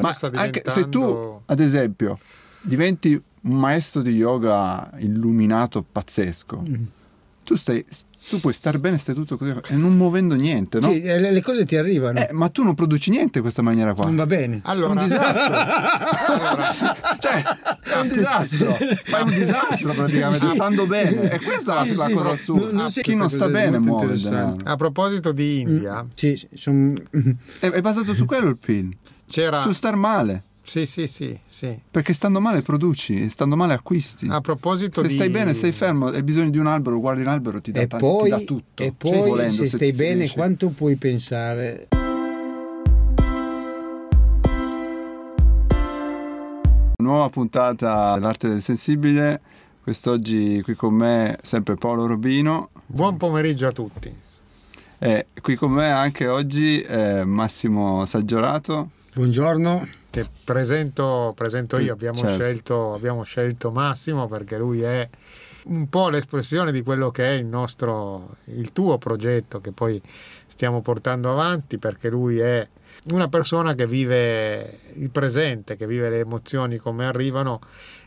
Ma anche se tu, ad esempio, diventi un maestro di yoga illuminato pazzesco, mm. tu stai tu puoi stare bene, stai tutto così e non muovendo niente, no? Sì, le cose ti arrivano. Eh, ma tu non produci niente in questa maniera qua. Non va bene. Allora, è un disastro. allora, cioè, è un disastro. Fai un disastro praticamente, stando bene. E questa sì, è la, sì, cosa assurda. Non, non Chi non sta bene muove. A proposito di India, mm, sì, son... è, è basato su quello il film. C'era... Su star male. Sì, sì, sì, sì. Perché stando male produci, stando male acquisti. A proposito se di... stai bene, stai fermo, hai bisogno di un albero, guardi l'albero, ti dà, e t- poi, ti dà tutto. E poi, volendo, se, se stai bene, finisce. quanto puoi pensare? Nuova puntata dell'arte del sensibile. Quest'oggi qui con me sempre Paolo Robino. Buon pomeriggio a tutti. E qui con me anche oggi eh, Massimo Saggiorato. Buongiorno che presento, presento io, abbiamo, certo. scelto, abbiamo scelto Massimo perché lui è un po' l'espressione di quello che è il nostro, il tuo progetto che poi stiamo portando avanti perché lui è una persona che vive il presente, che vive le emozioni come arrivano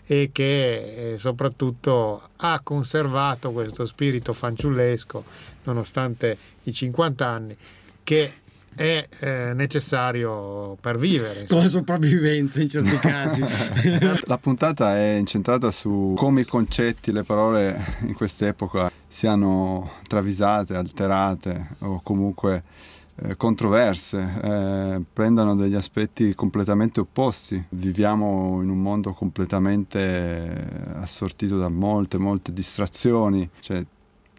e che eh, soprattutto ha conservato questo spirito fanciullesco nonostante i 50 anni che è eh, necessario per vivere. Con la sopravvivenza in certi casi. la puntata è incentrata su come i concetti, le parole in quest'epoca siano travisate, alterate o comunque controverse, eh, prendano degli aspetti completamente opposti. Viviamo in un mondo completamente assortito da molte, molte distrazioni, c'è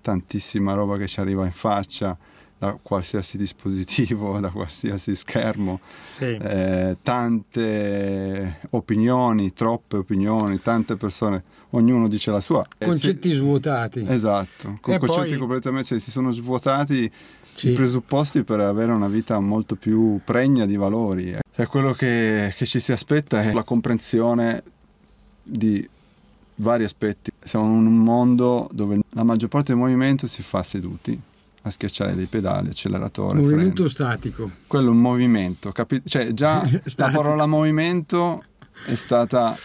tantissima roba che ci arriva in faccia da qualsiasi dispositivo, da qualsiasi schermo, sì. eh, tante opinioni, troppe opinioni, tante persone, ognuno dice la sua. Concetti eh, svuotati. Esatto, con e concetti poi... completamente, cioè, si sono svuotati sì. i presupposti per avere una vita molto più pregna di valori. E quello che, che ci si aspetta è la comprensione di vari aspetti. Siamo in un mondo dove la maggior parte del movimento si fa seduti a schiacciare dei pedali, acceleratore. Movimento freno. statico. Quello è un movimento, capi- cioè già la parola movimento è stata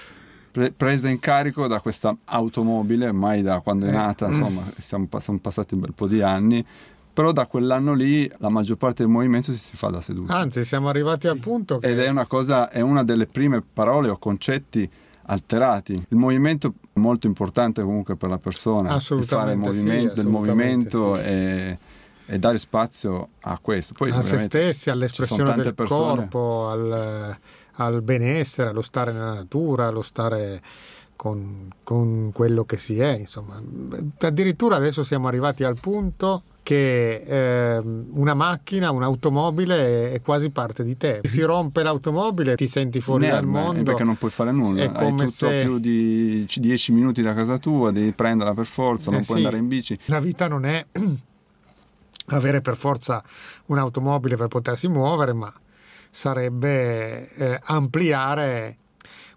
pre- presa in carico da questa automobile, ormai da quando è eh. nata, insomma, siamo, siamo passati un bel po' di anni, però da quell'anno lì la maggior parte del movimento si fa da seduto. Anzi, siamo arrivati sì. al punto che... Ed è una cosa, è una delle prime parole o concetti alterati. Il movimento è molto importante comunque per la persona, il fare movimento, sì, del movimento sì. e e dare spazio a questo. Poi, a se stessi, all'espressione del persone. corpo, al, al, benessere, allo stare nella natura, allo stare con, con, quello che si è. Insomma. Addirittura adesso siamo arrivati al punto che eh, una macchina, un'automobile è quasi parte di te. Si rompe l'automobile, ti senti fuori Nerve, dal mondo. Perché non puoi fare nulla. È come Hai tutto se... più di 10 minuti da casa tua, devi prenderla per forza, non eh puoi sì. andare in bici. La vita non è avere per forza un'automobile per potersi muovere, ma sarebbe eh, ampliare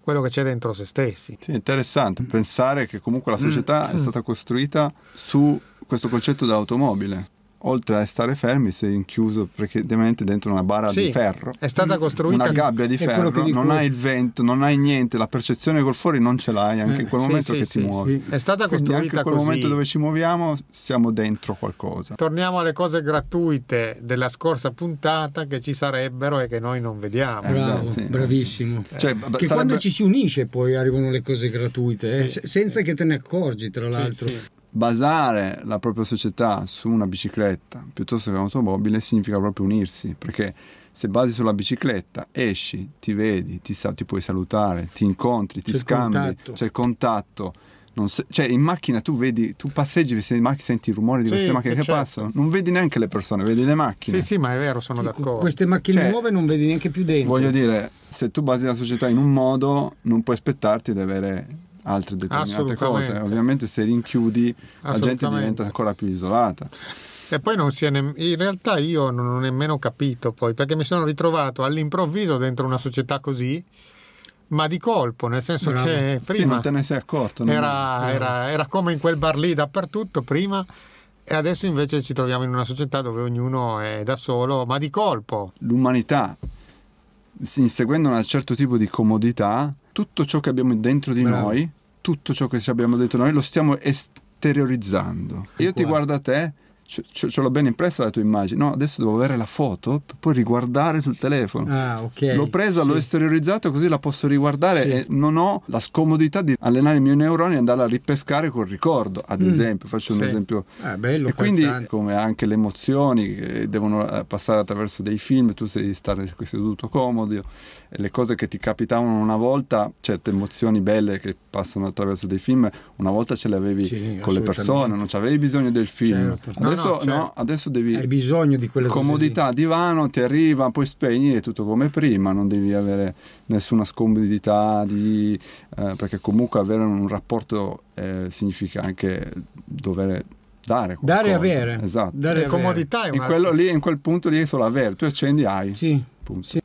quello che c'è dentro se stessi. Sì, interessante pensare che comunque la società mm. è stata costruita su questo concetto dell'automobile oltre a stare fermi, sei rinchiuso praticamente dentro una bara sì, di ferro. È stata costruita una gabbia di ferro, non hai il vento, non hai niente, la percezione col fuori non ce l'hai anche in quel eh, momento sì, che sì, ti muovi. È stata Quindi costruita anche in quel così. momento dove ci muoviamo siamo dentro qualcosa. Torniamo alle cose gratuite della scorsa puntata che ci sarebbero e che noi non vediamo. Eh, Bravo, sì. bravissimo. Eh. Cioè, che sarebbe... quando ci si unisce poi arrivano le cose gratuite, eh, senza che te ne accorgi tra l'altro basare la propria società su una bicicletta piuttosto che un'automobile significa proprio unirsi, perché se basi sulla bicicletta esci, ti vedi, ti, ti puoi salutare, ti incontri, ti c'è scambi, il c'è il contatto. Se, cioè in macchina tu vedi, tu passeggi, in macchina, senti il rumore di queste macchine che certo. passano, non vedi neanche le persone, vedi le macchine. Sì, sì, ma è vero, sono sì, d'accordo. Queste macchine cioè, nuove non vedi neanche più dentro. Voglio dire, se tu basi la società in un modo, non puoi aspettarti di avere altre determinate cose. Ovviamente se rinchiudi la gente diventa ancora più isolata. E poi non si è ne... in realtà io non ho nemmeno capito poi, perché mi sono ritrovato all'improvviso dentro una società così, ma di colpo, nel senso Bravo. che prima sì, non te ne sei accorto. Era, era, era, come in quel bar lì dappertutto prima. E adesso invece ci troviamo in una società dove ognuno è da solo, ma di colpo. L'umanità inseguendo un certo tipo di comodità, tutto ciò che abbiamo dentro di Bravo. noi, tutto ciò che abbiamo dentro di noi, lo stiamo esteriorizzando. Io ti guardo a te ce, ce, l'ho ben impressa la tua immagine. No, adesso devo avere la foto per poi riguardare sul telefono. Ah, ok. L'ho presa, sì. l'ho esteriorizzato così la posso riguardare sì. e non ho la scomodità di allenare i miei neuroni e andare a ripescare col ricordo, ad mm. esempio. Faccio un esempio. Ah, bello, e quindi, come anche le emozioni che devono eh, passare attraverso dei film, tu devi stare seduto comodo, le cose che ti capitavano una volta, certe emozioni belle che passano attraverso dei film, una volta ce le avevi sì, con le persone, non avevi bisogno del film. Certo. No, adesso, no, certo. no, adesso devi... Hai bisogno di quelle comodità, divano, ti arriva, poi spegni e tutto come prima, non devi avere nessuna scomodità, di, eh, perché comunque avere un rapporto eh, significa anche dover dare qualcosa. Dare e avere. Esatto. Dare e comodità in, quello lì, in quel punto lì è solo avere, tu accendi, hai. Sì. sì.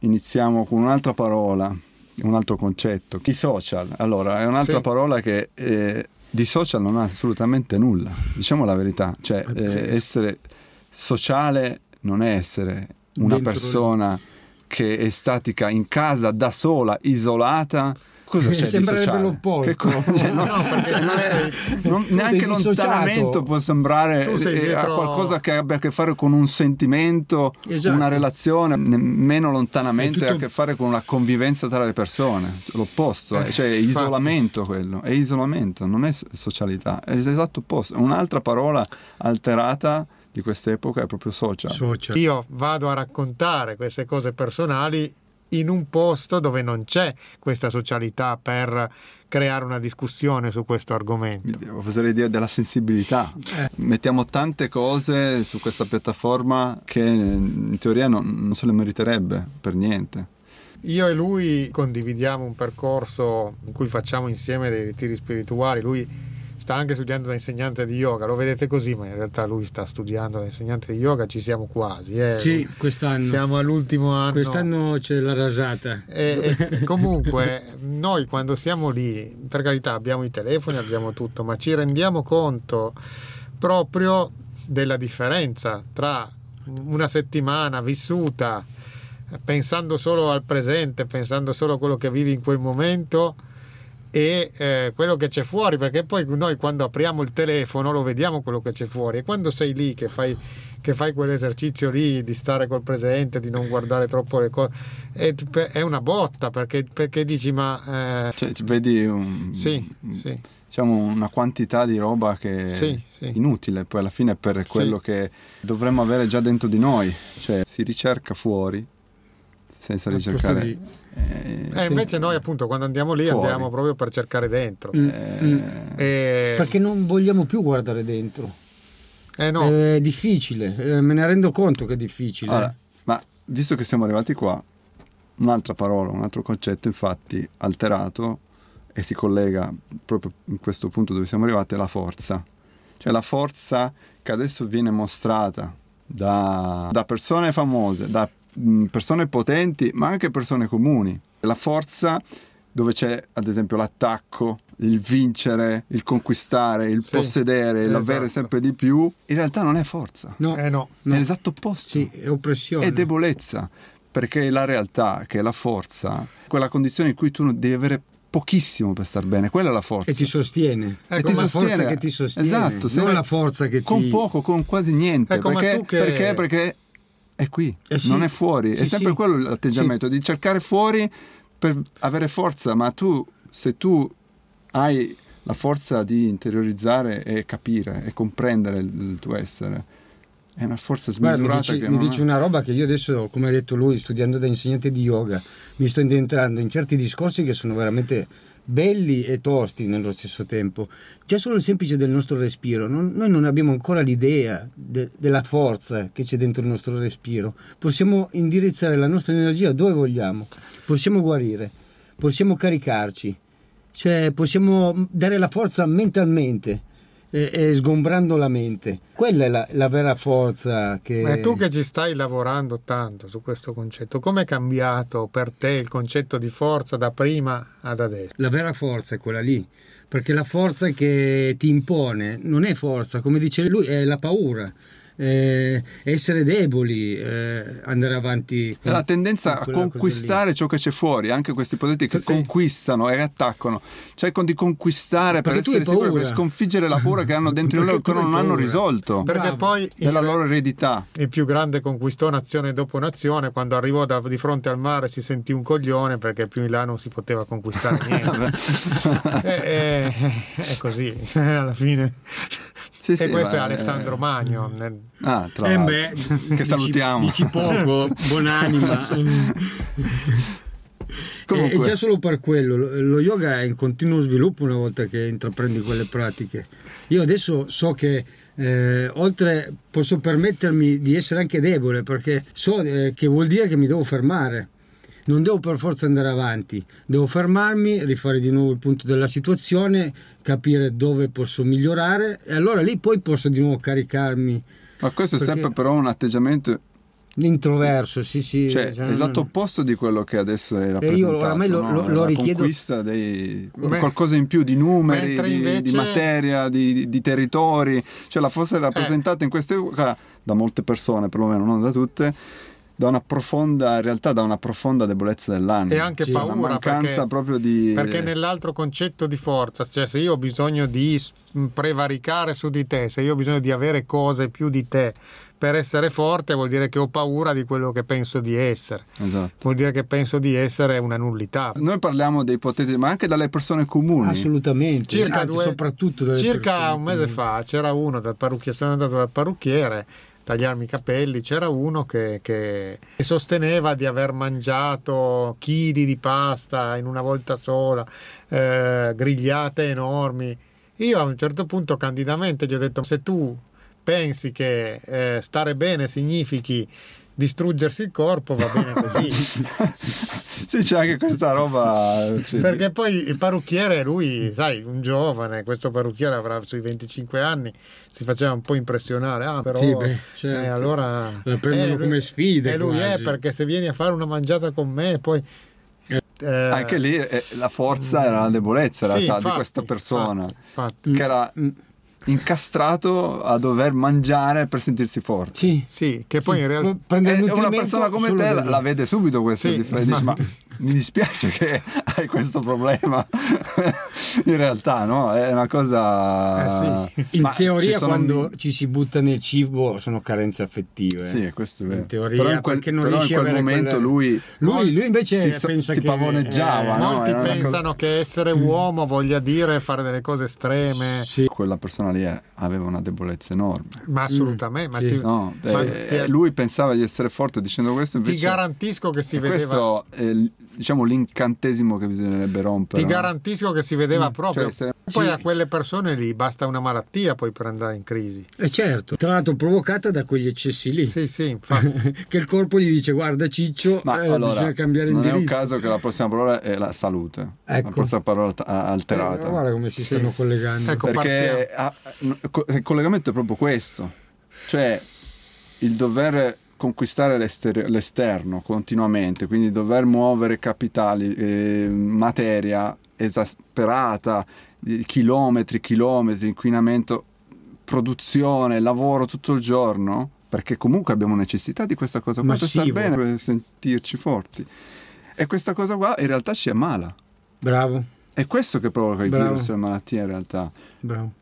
Iniziamo con un'altra parola, un altro concetto, i social. Allora, è un'altra sì. parola che... Eh, di social non ha assolutamente nulla, diciamo la verità, cioè eh, essere sociale non è essere una Dentro persona che è statica in casa da sola, isolata. Cosa c'è Sembrerebbe l'opposto. Co- cioè, no, no, cioè, non è, non, neanche lontanamente può sembrare eh, dietro... qualcosa che abbia a che fare con un sentimento, esatto. una relazione, nemmeno lontanamente tutto... ha a che fare con una convivenza tra le persone. L'opposto, eh, cioè è isolamento quello, è isolamento, non è socialità, è l'esatto opposto. Un'altra parola alterata di quest'epoca è proprio social. social. Io vado a raccontare queste cose personali in un posto dove non c'è questa socialità per creare una discussione su questo argomento. Oserei dire della sensibilità. Eh. Mettiamo tante cose su questa piattaforma che in teoria non, non se le meriterebbe per niente. Io e lui condividiamo un percorso in cui facciamo insieme dei ritiri spirituali. Lui sta anche studiando da insegnante di yoga, lo vedete così, ma in realtà lui sta studiando da insegnante di yoga, ci siamo quasi. Eh. Sì, quest'anno. Siamo all'ultimo anno. Quest'anno c'è la rasata. E, e comunque noi quando siamo lì, per carità abbiamo i telefoni, abbiamo tutto, ma ci rendiamo conto proprio della differenza tra una settimana vissuta pensando solo al presente, pensando solo a quello che vivi in quel momento e eh, quello che c'è fuori, perché poi noi quando apriamo il telefono lo vediamo quello che c'è fuori. E quando sei lì che fai, che fai quell'esercizio lì di stare col presente, di non guardare troppo le cose, è, è una botta perché, perché dici ma... Eh, cioè, vedi un, sì, sì. Diciamo una quantità di roba che sì, è inutile poi alla fine per quello che dovremmo avere già dentro di noi, cioè si ricerca fuori senza ricercare. Eh, eh, invece noi appunto quando andiamo lì fuori. andiamo proprio per cercare dentro. Mm, eh, mm. E... Perché non vogliamo più guardare dentro. Eh no. È difficile, eh, me ne rendo conto che è difficile. Allora, ma visto che siamo arrivati qua, un'altra parola, un altro concetto infatti alterato e si collega proprio in questo punto dove siamo arrivati è la forza. Cioè la forza che adesso viene mostrata da, da persone famose, da persone potenti, ma anche persone comuni. La forza dove c'è ad esempio l'attacco, il vincere, il conquistare, il sì, possedere, esatto. l'avere sempre di più, in realtà non è forza. No, eh no, no. È l'esatto opposto. Sì, è oppressione. È debolezza, perché la realtà, che è la forza, quella condizione in cui tu devi avere pochissimo per star bene, quella è la forza. Che ti sostiene. È ecco, la forza che ti sostiene. Esatto, non la forza che con ti... Con poco, con quasi niente. Ecco, perché, che... perché, perché è qui, eh sì. non è fuori. Sì, è sempre sì. quello l'atteggiamento di cercare fuori per avere forza, ma tu, se tu hai la forza di interiorizzare e capire e comprendere il, il tuo essere, è una forza smisurata. Guarda, mi dici, mi dici una roba che io adesso, come ha detto lui, studiando da insegnante di yoga, mi sto entrando in certi discorsi che sono veramente belli e tosti nello stesso tempo. Già solo il semplice del nostro respiro, non, noi non abbiamo ancora l'idea de, della forza che c'è dentro il nostro respiro. Possiamo indirizzare la nostra energia dove vogliamo, possiamo guarire, possiamo caricarci, cioè possiamo dare la forza mentalmente e, e sgombrando la mente. Quella è la, la, vera forza che... Ma tu che ci stai lavorando tanto su questo concetto, come è cambiato per te il concetto di forza da prima ad adesso? La vera forza è quella lì, perché la forza che ti impone non è forza, come dice lui, è la paura. Eh, essere deboli, eh, andare avanti. Con, la tendenza a conquistare ciò che c'è fuori, anche questi potenti che sì. conquistano e attaccano, cercano di conquistare Perché per essere sicuri, per sconfiggere la paura che hanno dentro di loro che non hanno risolto. Perché Bravo. poi della loro eredità. Il più grande conquistò nazione dopo nazione, quando arrivò da, di fronte al mare si sentì un coglione perché più in là non si poteva conquistare niente. è, è, è così, alla fine. Sì, e sì, questo è Alessandro Magno. Nel... Ah, tra eh beh, che salutiamo. Dici poco, buonanima. Comunque. E già solo per quello, lo yoga è in continuo sviluppo una volta che intraprendi quelle pratiche. Io adesso so che eh, oltre posso permettermi di essere anche debole perché so eh, che vuol dire che mi devo fermare non devo per forza andare avanti, devo fermarmi, rifare di nuovo il punto della situazione, capire dove posso migliorare e allora lì poi posso di nuovo caricarmi. Ma questo è sempre però un atteggiamento introverso, sì, sì. Cioè, cioè esatto opposto di quello che adesso è rappresentato. io oramai lo, no? lo, lo richiedo. conquista dei, Beh, qualcosa in più di numeri, invece... di, di, materia, di, di, territori. Cioè la fosse rappresentata eh. in queste da molte persone, perlomeno non da tutte da una profonda, in realtà da una profonda debolezza dell'anima. E anche sì, paura, una mancanza perché, proprio di... Perché nell'altro concetto di forza, cioè se io ho bisogno di prevaricare su di te, se io ho bisogno di avere cose più di te per essere forte, vuol dire che ho paura di quello che penso di essere. Esatto. Vuol dire che penso di essere una nullità. Noi parliamo dei potenti, ma anche dalle persone comuni. Assolutamente, circa Anzi, due, soprattutto Circa un mese comuni. fa c'era uno dal parrucchiere, sono andato dal parrucchiere tagliarmi i capelli, c'era uno che, che, sosteneva di aver mangiato chili di pasta in una volta sola, eh, grigliate enormi. Io a un certo punto candidamente gli ho detto se tu pensi che eh, stare bene significhi distruggersi il corpo va bene così. sì, c'è anche questa roba. Cioè... Perché poi il parrucchiere, lui, sai, un giovane, questo parrucchiere avrà sui 25 anni, si faceva un po' impressionare. Ah, però. Sì, beh, certo. eh, allora. La prendono eh, come sfide. E lui quasi. è perché se vieni a fare una mangiata con me, poi. Eh, anche lì eh, la forza era la debolezza in realtà, infatti, di questa persona infatti, infatti. che era mm incastrato a dover mangiare per sentirsi forte. Sì, sì che poi sì. in realtà eh, una persona come te la, la, vede subito questa sì, differenza. ma mi dispiace che hai questo problema. in realtà, no? È una cosa. Eh sì. In teoria, ci quando in... ci si butta nel cibo, sono carenze affettive. Sì, questo è vero. In teoria, però in quel, non però in quel momento quelle... lui, lui, lui, invece si, pensa si che, pavoneggiava. Eh, no? Molti pensano cosa... che essere uomo voglia dire fare delle cose estreme. Sì. Quella persona lì aveva una debolezza enorme. Ma assolutamente. Mm, ma sì. si... no, ma eh, lui pensava di essere forte dicendo questo. Invece... Ti garantisco che si vedeva. Questo è diciamo l'incantesimo che bisognerebbe rompere. Ti garantisco che si vedeva mm, proprio. Cioè, se... Poi sì. a quelle persone lì basta una malattia poi per andare in crisi. E eh certo, tra l'altro provocata da quegli eccessi lì. Sì, sì, infatti. che il corpo gli dice guarda Ciccio, Ma, eh, allora, bisogna cambiare non indirizzo. Non è un caso che la prossima parola è la salute. Ecco. La prossima parola alterata. Eh, guarda come si stanno sì. collegando. Ecco, Perché a, il collegamento è proprio questo. Cioè il dover conquistare l'esterno continuamente, quindi dover muovere capitali, eh, materia esasperata, chilometri, chilometri, inquinamento, produzione, lavoro tutto il giorno, perché comunque abbiamo necessità di questa cosa qua Massivo. per stare bene, per sentirci forti. E questa cosa qua in realtà ci ammala. Bravo. È questo che provoca i virus e le malattie in realtà. Bravo.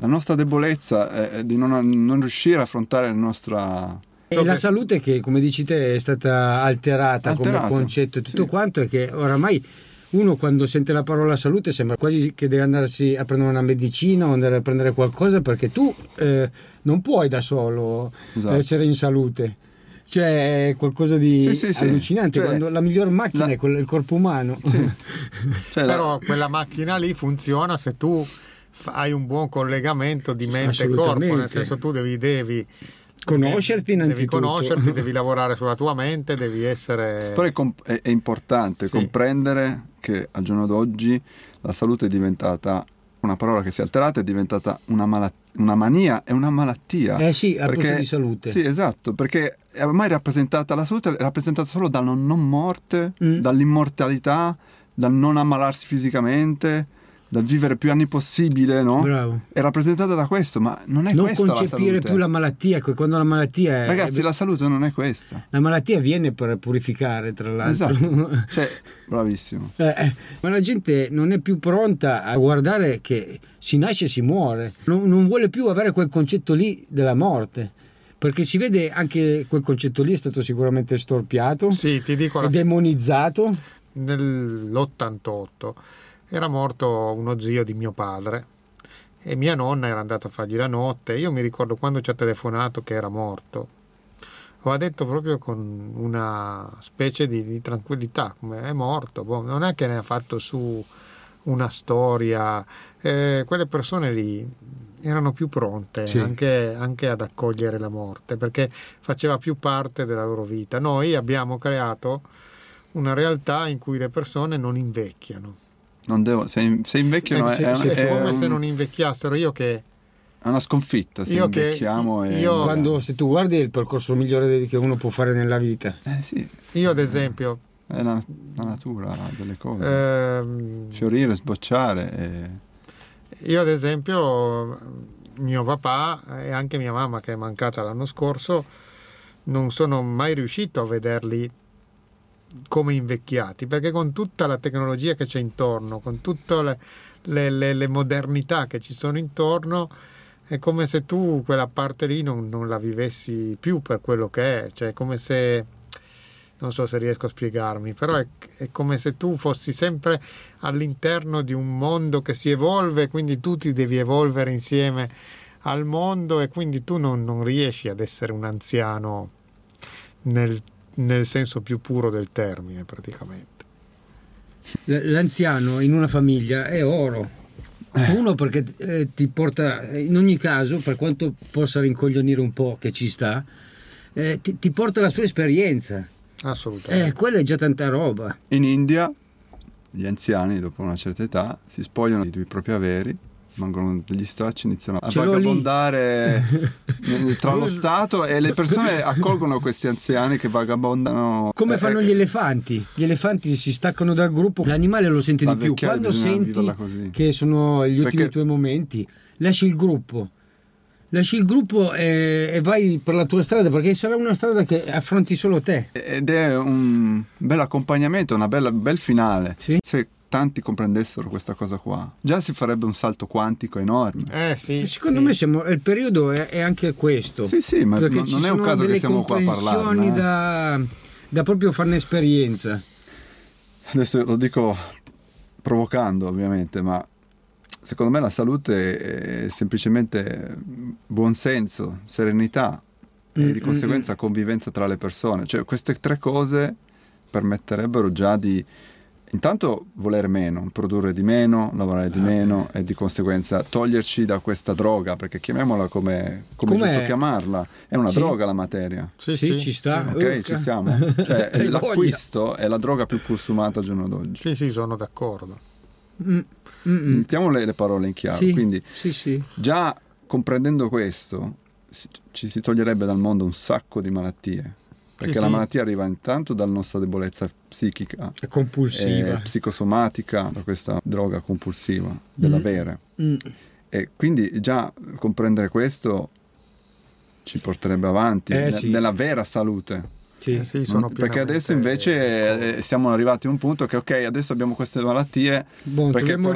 La nostra debolezza è di non, non riuscire a affrontare la nostra e la salute che, come dici te, è stata alterata, alterata. come concetto e tutto sì. quanto è che oramai uno quando sente la parola salute sembra quasi che deve andarsi a prendere una medicina o andare a prendere qualcosa perché tu eh, non puoi da solo esatto. essere in salute. Cioè è qualcosa di sì, sì, allucinante, cioè, quando la miglior macchina la... è quella, il corpo umano. cioè, Però la... quella macchina lì funziona se tu hai un buon collegamento di mente e corpo, nel senso tu devi, devi conoscerti innanzitutto. Devi conoscerti, devi lavorare sulla tua mente, devi essere... Però è, comp- è, è importante sì. comprendere che al giorno d'oggi la salute è diventata una parola che si è alterata, è diventata una, malat- una mania e una malattia. Eh sì, a perché, di salute. Sì, esatto, perché è ormai rappresentata la salute è rappresentata solo dalla non morte, mm. dall'immortalità, dal non ammalarsi fisicamente, da vivere più anni possibile, no? Bravo. È rappresentata da questo, ma non è non questa la concepire salute. più la malattia, quando la malattia è... Ragazzi, la salute non è questa. la malattia viene per purificare, tra l'altro. Esatto. Cioè, bravissimo. Eh, eh, ma la gente non è più pronta a guardare che si nasce e si muore, non, non vuole più avere quel concetto lì della morte, perché si vede anche quel concetto lì è stato sicuramente storpiato, Sì, ti dico, la- demonizzato. nell'88 era morto uno zio di mio padre e mia nonna era andata a fargli la notte. Io mi ricordo quando ci ha telefonato che era morto. Lo ha detto proprio con una specie di, di tranquillità, come è morto, boh, non è che ne ha fatto su una storia. Eh, quelle persone lì erano più pronte Sì. anche, anche ad accogliere la morte perché faceva più parte della loro vita. Noi abbiamo creato una realtà in cui le persone non invecchiano. Non devo, se, se invecchiano Ecco, è, cioè, è- è come è se un- non invecchiassero. Io che è una sconfitta se io che- invecchiamo. e- io- Quando se tu guardi è il percorso migliore che uno può fare nella vita. Eh sì, io ad esempio è la, la natura delle cose. ehm, Fiorire, sbocciare. e- io ad esempio mio papà e anche mia mamma che è mancata l'anno scorso non sono mai riuscito a vederli come invecchiati perché con tutta la tecnologia che c'è intorno con tutte le, le- le- modernità che ci sono intorno è come se tu quella parte lì non, non la vivessi più per quello che è cioè è come se non so se riesco a spiegarmi, però è, è come se tu fossi sempre all'interno di un mondo che si evolve, quindi tu ti devi evolvere insieme al mondo e quindi tu non, non riesci ad essere un anziano nel, nel senso più puro del termine praticamente. L'anziano in una famiglia è oro. Uno perché eh, ti porta, in ogni caso, per quanto possa rincoglionire un po' che ci sta, eh, ti, ti porta la sua esperienza. Assolutamente. Eh, quella è già tanta roba. In India gli anziani dopo una certa età si spogliano dei propri averi, mangono degli stracci, iniziano a Ce vagabondare tra lo Stato e le persone accolgono questi anziani che vagabondano. Come Eh, fanno eh, gli elefanti? Gli elefanti si staccano dal gruppo, l'animale lo sente La di più. Quando senti che sono gli ultimi Perché- tuoi momenti, lasci il gruppo. Lasci il gruppo e, e vai per la tua strada perché sarà una strada che affronti solo te. Ed è un bel accompagnamento, un bel finale. Sì. Se tanti comprendessero questa cosa qua, già si farebbe un salto quantico enorme. Eh sì, Secondo sì. me siamo, il periodo è, è anche questo. Sì, sì, ma non non è un caso che siamo qua a parlarne. eh. da, da proprio farne esperienza. Adesso lo dico provocando ovviamente, ma secondo me la salute è semplicemente buonsenso, serenità e Mm, di mm, conseguenza convivenza tra le persone. Cioè queste tre cose permetterebbero già di intanto volere meno, produrre di meno, lavorare Ah, di meno e di conseguenza toglierci da questa droga, perché chiamiamola come, come giusto chiamarla, è una Sì. droga la materia. Sì, Sì, sì. ci sta. Ok, Urca. ci siamo. Cioè, l'acquisto è la droga più consumata al giorno d'oggi. Sì, sì, sono d'accordo. Mm, mm, mm. Mettiamo le, le parole in chiaro. Sì, Quindi, sì, sì. già comprendendo questo, ci si toglierebbe dal mondo un sacco di malattie. Perché Sì, la sì. malattia arriva intanto dalla nostra debolezza psichica, È compulsiva. e psicosomatica, da questa droga compulsiva dell'avere. Mm. E quindi già comprendere questo ci porterebbe avanti Eh, ne- sì. nella vera salute. Sì. Eh sì, sono perché adesso invece eh, siamo arrivati a un punto che ok, adesso abbiamo queste malattie Buon, perché il rimedio.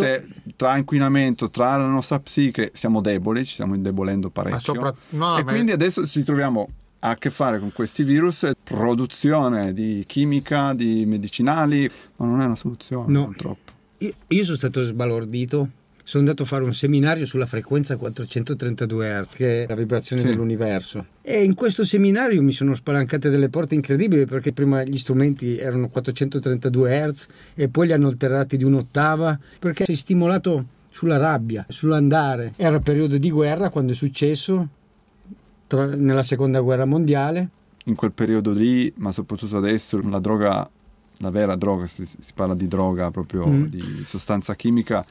probabilmente tra inquinamento, tra la nostra psiche siamo deboli, ci stiamo indebolendo parecchio. sopra... no, e ma- quindi adesso ci troviamo a che fare con questi virus, produzione di chimica, di medicinali, ma non è una soluzione No. purtroppo. Io, io sono stato sbalordito. Sono andato a fare un seminario sulla frequenza 432 Hz, che è la vibrazione Sì. dell'universo. E in questo seminario mi sono spalancate delle porte incredibili perché prima gli strumenti erano 432 Hz e poi li hanno alterati di un'ottava perché sei stimolato sulla rabbia, sull'andare. Era periodo di guerra quando è successo, tra- nella seconda guerra mondiale. In quel periodo lì, ma soprattutto adesso, la droga, la vera droga, si, si parla di droga proprio, Mm. di sostanza chimica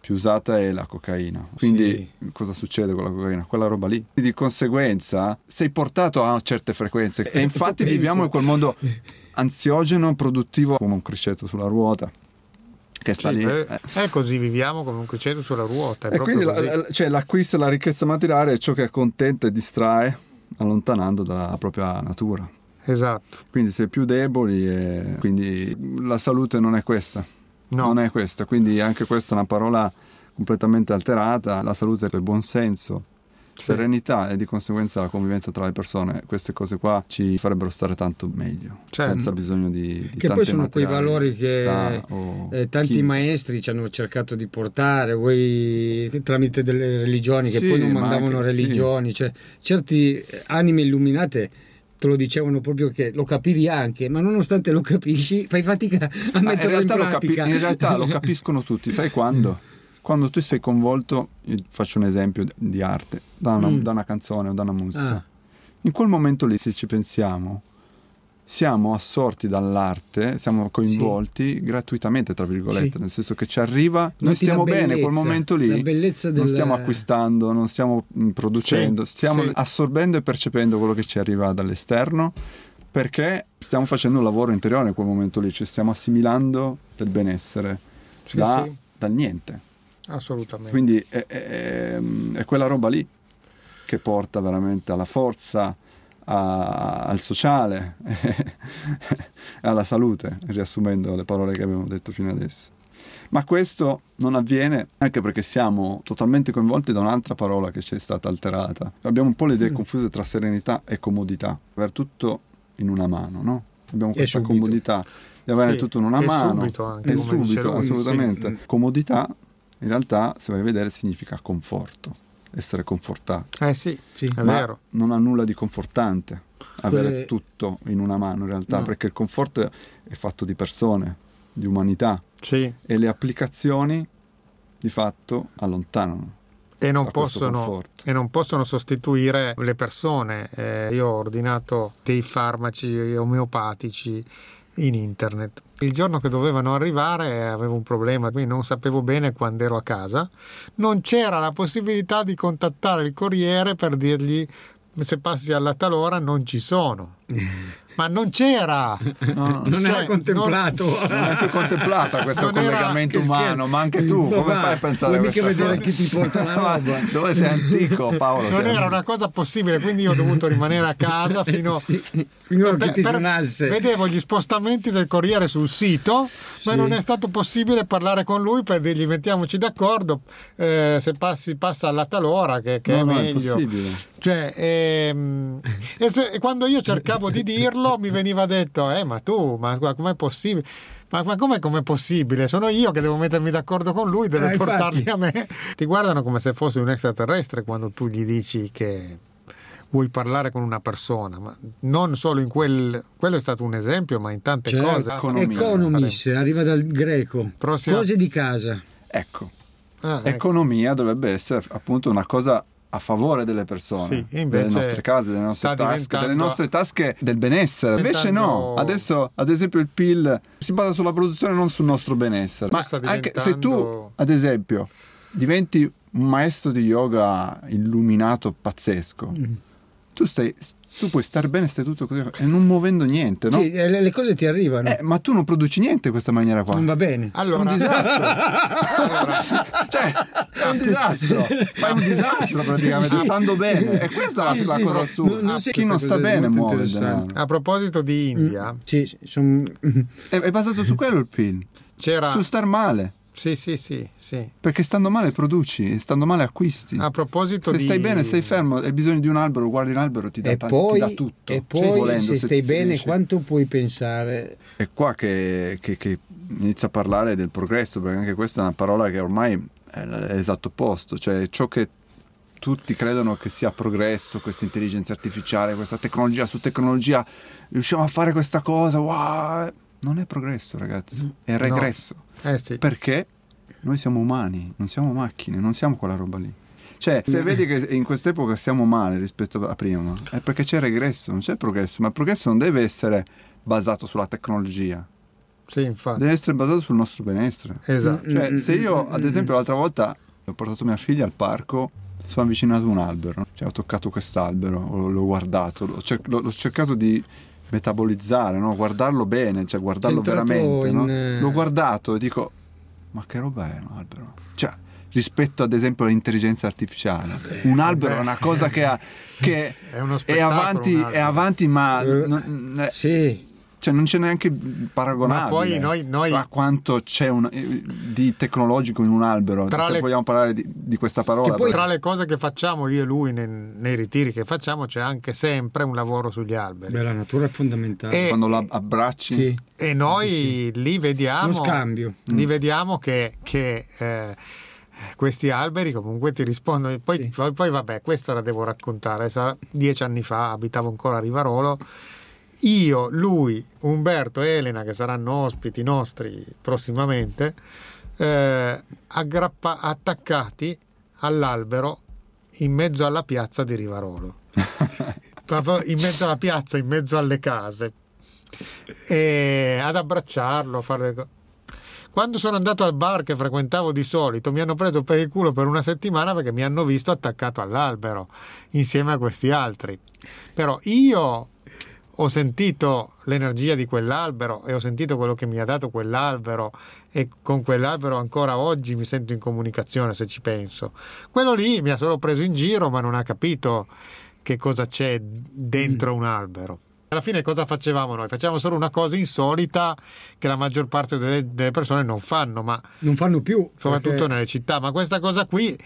più usata è la cocaina. Quindi cosa succede con la cocaina? Quella roba lì. Di conseguenza sei portato a certe frequenze e infatti pensa. viviamo in quel mondo ansiogeno, produttivo, come un criceto sulla ruota. Che sta sì, lì. È, è così, viviamo come un criceto sulla ruota. e quindi la, cioè, l'acquisto e la ricchezza materiale è ciò che accontenta e distrae, allontanando dalla propria natura. Esatto. Quindi sei più deboli e quindi la salute non è questa. No. Non è questa, quindi anche questa è una parola completamente alterata, la salute è il buon senso. Serenità e di conseguenza la convivenza tra le persone, queste cose qua ci farebbero stare tanto meglio, certo. senza bisogno di, di Che poi sono quei valori che eh, tanti chi... maestri ci hanno cercato di portare, voi tramite delle religioni che sì, poi non mandavano anche, religioni, sì. cioè certi anime illuminate te lo dicevano proprio che lo capivi anche, ma nonostante lo capisci, fai fatica a metterlo in, in pratica. Capi- in realtà lo capiscono tutti, sai quando? Quando tu sei coinvolto, faccio un esempio di arte, da una, mm. da una canzone o da una musica. Ah. In quel momento lì, se ci pensiamo, siamo assorti dall'arte, siamo coinvolti sì. gratuitamente, tra virgolette, sì. nel senso che ci arriva, Noti noi stiamo bene in quel momento lì, del... non stiamo acquistando, non stiamo mm, producendo, sì. stiamo assorbendo e percependo quello che ci arriva dall'esterno perché stiamo facendo un lavoro interiore in quel momento lì, ci stiamo assimilando del benessere da, dal niente. Assolutamente. Quindi è, è, è quella roba lì che porta veramente alla forza, a, al sociale e alla salute, riassumendo le parole che abbiamo detto fino adesso. Ma questo non avviene anche perché siamo totalmente coinvolti da un'altra parola che ci è stata alterata. Abbiamo un po' le idee mm. confuse tra serenità e comodità, avere tutto in una mano, no? Abbiamo questa comodità di avere sì, tutto in una mano. Subito anche, e subito, assolutamente. Sì. Comodità, in realtà, se vai a vedere, significa conforto essere confortato. Eh sì, sì è Ma vero. Non ha nulla di confortante avere Quelle... tutto in una mano in realtà, no. perché il conforto è fatto di persone, di umanità sì. e le applicazioni di fatto allontanano. E non, possono, e non, possono, sostituire le persone. Eh, io ho ordinato dei farmaci omeopatici in internet. Il giorno che dovevano arrivare avevo un problema, quindi non sapevo bene quando ero a casa. Non c'era la possibilità di contattare il corriere per dirgli se passi alla talora non ci sono. ma non c'era. No, non cioè, era contemplato. Non, non è più contemplata questo collegamento era, umano, ma anche tu come va, fai a pensare a questa vedere cosa? chi ti porta la roba. Dove sei antico, Paolo? Non era una cosa possibile, quindi io ho dovuto rimanere a casa fino, sì, fino a che ti suonasse. Vedevo gli spostamenti del Corriere sul sito, ma sì. non è stato possibile parlare con lui per dirgli mettiamoci d'accordo eh, se passi, passa alla talora che, che no, è meglio. È cioè, ehm, e, se, e quando io cercavo di dirlo mi veniva detto, eh ma tu, ma com'è possibile? Ma, ma com'è, com'è possibile? Sono io che devo mettermi d'accordo con lui, deve eh, portarli a me. Ti guardano come se fossi un extraterrestre quando tu gli dici che vuoi parlare con una persona, ma non solo in quel... quello è stato un esempio, ma in tante certo. cose. Economia. Economis, arriva dal greco. Prossima... Cose di casa. Ecco. Ah, ecco. Economia dovrebbe essere appunto una cosa a favore delle persone, sì, delle nostre case, delle nostre tasche, delle nostre tasche del benessere. Invece no, adesso ad esempio il PIL si basa sulla produzione non sul nostro benessere. Ma anche se tu ad esempio diventi un maestro di yoga illuminato pazzesco, mm. tu stai tu puoi stare bene, stai tutto così e non muovendo niente, no? Sì, le, le cose ti arrivano. Eh, ma tu non produci niente in questa maniera qua. Non va bene. Allora, è un disastro. allora, cioè, è un disastro. Fai un disastro praticamente, sì. stando bene. E questa sì, è la sì, cosa assurda. Non, Chi non sta bene muove A proposito di India, mm, sì, son... è, è basato su quello il PIL. C'era... Su star male. Sì, sì, sì, sì. Perché stando male produci, stando male acquisti. A proposito se di... stai bene, stai fermo, hai bisogno di un albero, guardi l'albero, ti dà, ta- poi, ti dà tutto. E poi, volendo, se, se stai bene, finisce. quanto puoi pensare? È qua che, che, che inizia a parlare del progresso, perché anche questa è una parola che ormai è l'esatto opposto, cioè ciò che tutti credono che sia progresso, questa intelligenza artificiale, questa tecnologia su tecnologia, riusciamo a fare questa cosa, wow! Non è progresso, ragazzi, è regresso. No. Eh sì. Perché noi siamo umani, non siamo macchine, non siamo quella roba lì. Cioè, se vedi che in quest'epoca stiamo male rispetto a prima, è perché c'è regresso, non c'è progresso, ma il progresso non deve essere basato sulla tecnologia. Sì, infatti. Deve essere basato sul nostro benessere. Esatto. Cioè, se io, ad esempio, l'altra volta ho portato mia figlia al parco, sono avvicinato a un albero, cioè, ho toccato quest'albero, l'ho guardato, l'ho cercato di metabolizzare, no? guardarlo bene, cioè guardarlo veramente. In... No? L'ho guardato e dico, ma che roba è un albero? Cioè, rispetto ad esempio all'intelligenza artificiale. Vabbè, un albero vabbè. è una cosa che, ha, che è, è, avanti, è, avanti, ma... Uh, non, sì cioè non c'è neanche paragonabile ma poi noi, noi a quanto c'è un, di tecnologico in un albero tra se le, vogliamo parlare di, di questa parola poi tra le cose che facciamo io e lui nei, nei, ritiri che facciamo c'è anche sempre un lavoro sugli alberi Beh, la natura è fondamentale e, quando la abbracci sì. e noi sì. lì vediamo lo scambio lì mm. vediamo che, che eh, questi alberi comunque ti rispondono poi, sì. poi, poi vabbè questo la devo raccontare dieci anni fa abitavo ancora a Rivarolo io, lui, Umberto e Elena, che saranno ospiti nostri prossimamente, eh, aggrappa- attaccati all'albero in mezzo alla piazza di Rivarolo. Proprio in mezzo alla piazza, in mezzo alle case. E ad abbracciarlo, a fare. Quando sono andato al bar che frequentavo di solito, mi hanno preso per il culo per una settimana perché mi hanno visto attaccato all'albero insieme a questi altri. Però io ho sentito l'energia di quell'albero e ho sentito quello che mi ha dato quell'albero e con quell'albero ancora oggi mi sento in comunicazione se ci penso. Quello lì mi ha solo preso in giro ma non ha capito che cosa c'è dentro mm. un albero. Alla fine cosa facevamo noi? Facevamo solo una cosa insolita che la maggior parte delle, delle persone non fanno, ma non fanno più. Soprattutto perché... nelle città, ma questa cosa qui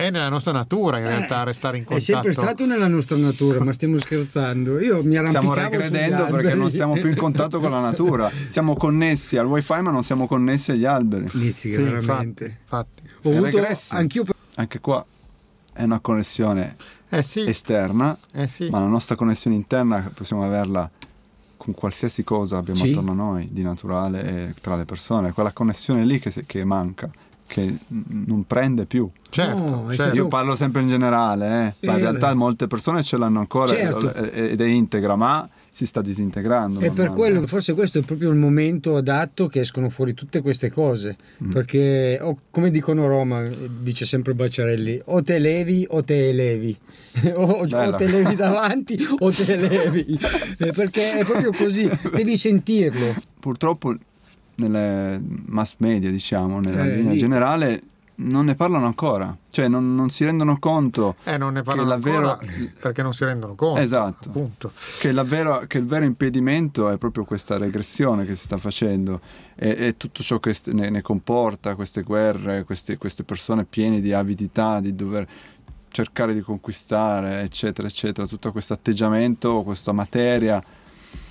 è nella nostra natura in realtà eh, restare in contatto. È sempre stato nella nostra natura, ma stiamo scherzando. Io mi Stiamo regredendo perché non stiamo più in contatto con la natura. Siamo connessi al wifi, ma non siamo connessi agli alberi. Inizi, sì, veramente. Infatti, infatti. Ho avuto, anch'io per... Anche qua è una connessione eh sì. esterna, eh sì. ma la nostra connessione interna possiamo averla con qualsiasi cosa abbiamo sì. attorno a noi di naturale e tra le persone. Quella connessione lì che, che manca che non prende più. Certo, no, certo. Io parlo sempre in generale, eh. ma in realtà molte persone ce l'hanno ancora certo. ed è integra, ma si sta disintegrando. E per quello, forse questo è proprio il momento adatto che escono fuori tutte queste cose, mm. perché oh, come dicono Roma, dice sempre Bacciarelli, o te levi o te elevi, o, o, te levi davanti o te levi, eh, perché è proprio così, devi sentirlo. Purtroppo nelle mass media, diciamo, nella eh, linea lì. generale, non ne parlano ancora, cioè non, non si rendono conto. Eh, non ne parlano ancora perché non si rendono conto. Esatto. Appunto. Che, vero, che, il vero impedimento è proprio questa regressione che si sta facendo e, e tutto ciò che ne, ne, comporta, queste guerre, queste, queste persone piene di avidità, di dover cercare di conquistare, eccetera, eccetera, tutto questo atteggiamento, questa materia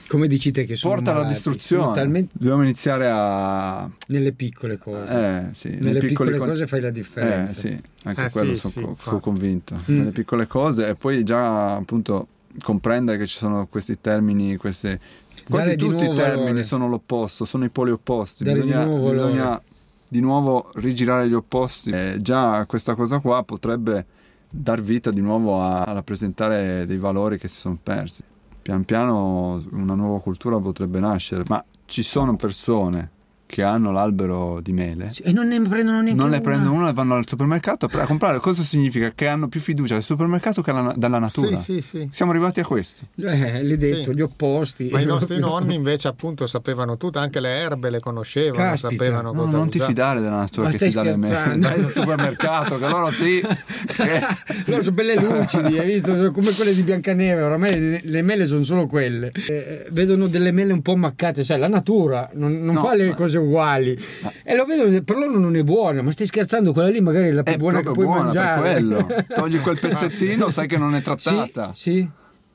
come dici te che sono porta alla distruzione. Talmente... dobbiamo iniziare a nelle piccole cose. Eh, sì, nelle, piccole, piccole con... cose fai la differenza. Eh, sì, anche eh, quello sì, sono, sì, sono convinto. Mm. nelle piccole cose e poi già appunto comprendere che ci sono questi termini queste quasi tutti i termini valore. sono l'opposto sono i poli opposti. Dare bisogna, di bisogna di nuovo rigirare gli opposti. E già questa cosa qua potrebbe dar vita di nuovo a, a rappresentare dei valori che si sono persi pian piano una nuova cultura potrebbe nascere, ma ci sono persone che hanno l'albero di mele e non ne prendono neanche non ne una. prendono una e vanno al supermercato a comprare cosa significa? che hanno più fiducia al supermercato che alla, dalla natura sì, sì, sì. siamo arrivati a questo eh, l'hai detto, gli opposti ma i nostri nonni invece appunto sapevano tutto anche le erbe le conoscevano Caspita. sapevano no, cosa non ti fidare della natura ma che ti dà le mele dai al supermercato che loro sì che... loro sono belle lucidi hai visto? come quelle di Biancaneve oramai le, le mele sono solo quelle eh, vedono delle mele un po' maccate sai la natura non, non no, fa le ma... cose uguali e lo vedo, per loro non è buona, ma stai scherzando, quella lì magari è la più è buona che puoi buona mangiare. Togli quel pezzettino, sai che non è trattata. Sì, sì.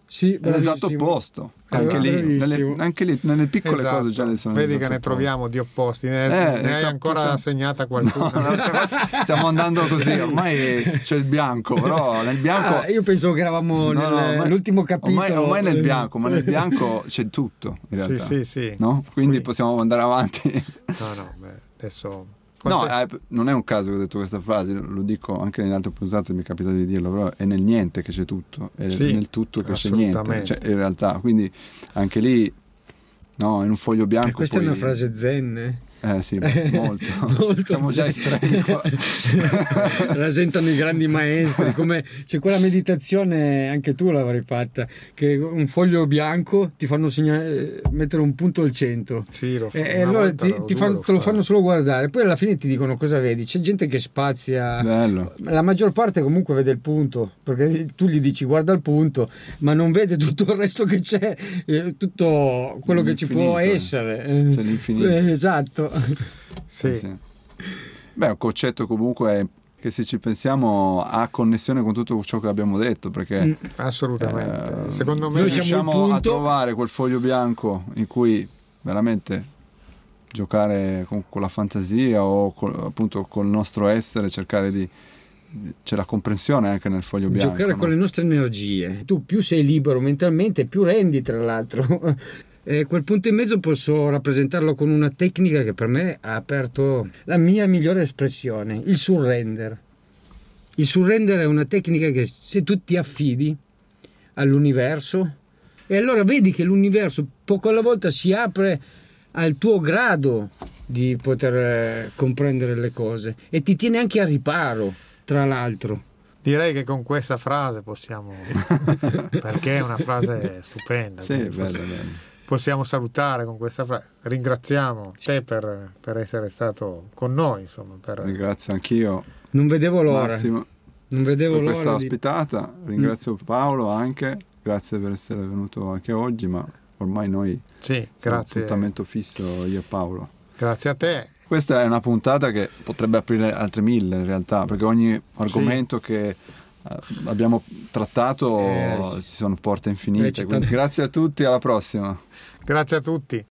Sì, è l'esatto opposto. Anche, lì, nelle, anche lì, nelle, piccole esatto. cose già le sono Vedi che ne troviamo di opposti, ne, eh, ne hai ancora siamo... segnata qualcuno. No, stiamo andando così, ormai c'è il bianco, però nel bianco... Ah, io pensavo che eravamo no, nell'ultimo no, capitolo. Ormai, ormai, nel bianco, ma nel bianco c'è tutto in realtà. Sì, sì, sì. No? Quindi Qui... possiamo andare avanti. No, no, beh, adesso No, eh, non è un caso che ho detto questa frase, lo dico anche nelle altre puntate, mi è capitato di dirlo, però è nel niente che c'è tutto, è sì, nel tutto che c'è niente, cioè, in realtà, quindi anche lì, no, in un foglio bianco... E questa poi... è una frase zen, eh? Eh sì, molto. molto Siamo già estremi qua. Rasentano i grandi maestri, come c'è quella meditazione, anche tu l'avrai fatta, che un foglio bianco ti fanno segnare, mettere un punto al centro. Sì, lo e, e allora ti, ti fanno, te lo fanno solo guardare, poi alla fine ti dicono cosa vedi. C'è gente che spazia. Bello. La maggior parte comunque vede il punto, perché tu gli dici guarda il punto, ma non vede tutto il resto che c'è, eh, tutto quello che ci può essere. C'è l'infinito. Eh, esatto. Sì. sì. Beh, un concetto comunque che se ci pensiamo ha connessione con tutto ciò che abbiamo detto perché mm, assolutamente eh, secondo me riusciamo a trovare quel foglio bianco in cui veramente giocare con, con la fantasia o con, appunto col nostro essere cercare di c'è la comprensione anche nel foglio bianco giocare no? con le nostre energie tu più sei libero mentalmente più rendi tra l'altro E quel punto in mezzo posso rappresentarlo con una tecnica che per me ha aperto la mia migliore espressione, il surrender. Il surrender è una tecnica che se tu ti affidi all'universo e allora vedi che l'universo poco alla volta si apre al tuo grado di poter eh, comprendere le cose e ti tiene anche a riparo, tra l'altro. Direi che con questa frase possiamo, perché è una frase stupenda. Sì, bello, bello possiamo salutare con questa frase. Ringraziamo te per, per, essere stato con noi. Insomma, per... Ringrazio anch'io. Non vedevo l'ora. Massimo, non vedevo per l'ora. questa ospitata. Ringrazio mm. Paolo anche. Grazie per essere venuto anche oggi, ma ormai noi sì, grazie. appuntamento fisso io e Paolo. Grazie a te. Questa è una puntata che potrebbe aprire altre mille in realtà, perché ogni argomento sì. che abbiamo trattato, eh, ci sono porte infinite. Eh, quindi grazie a tutti, alla prossima. Grazie a tutti.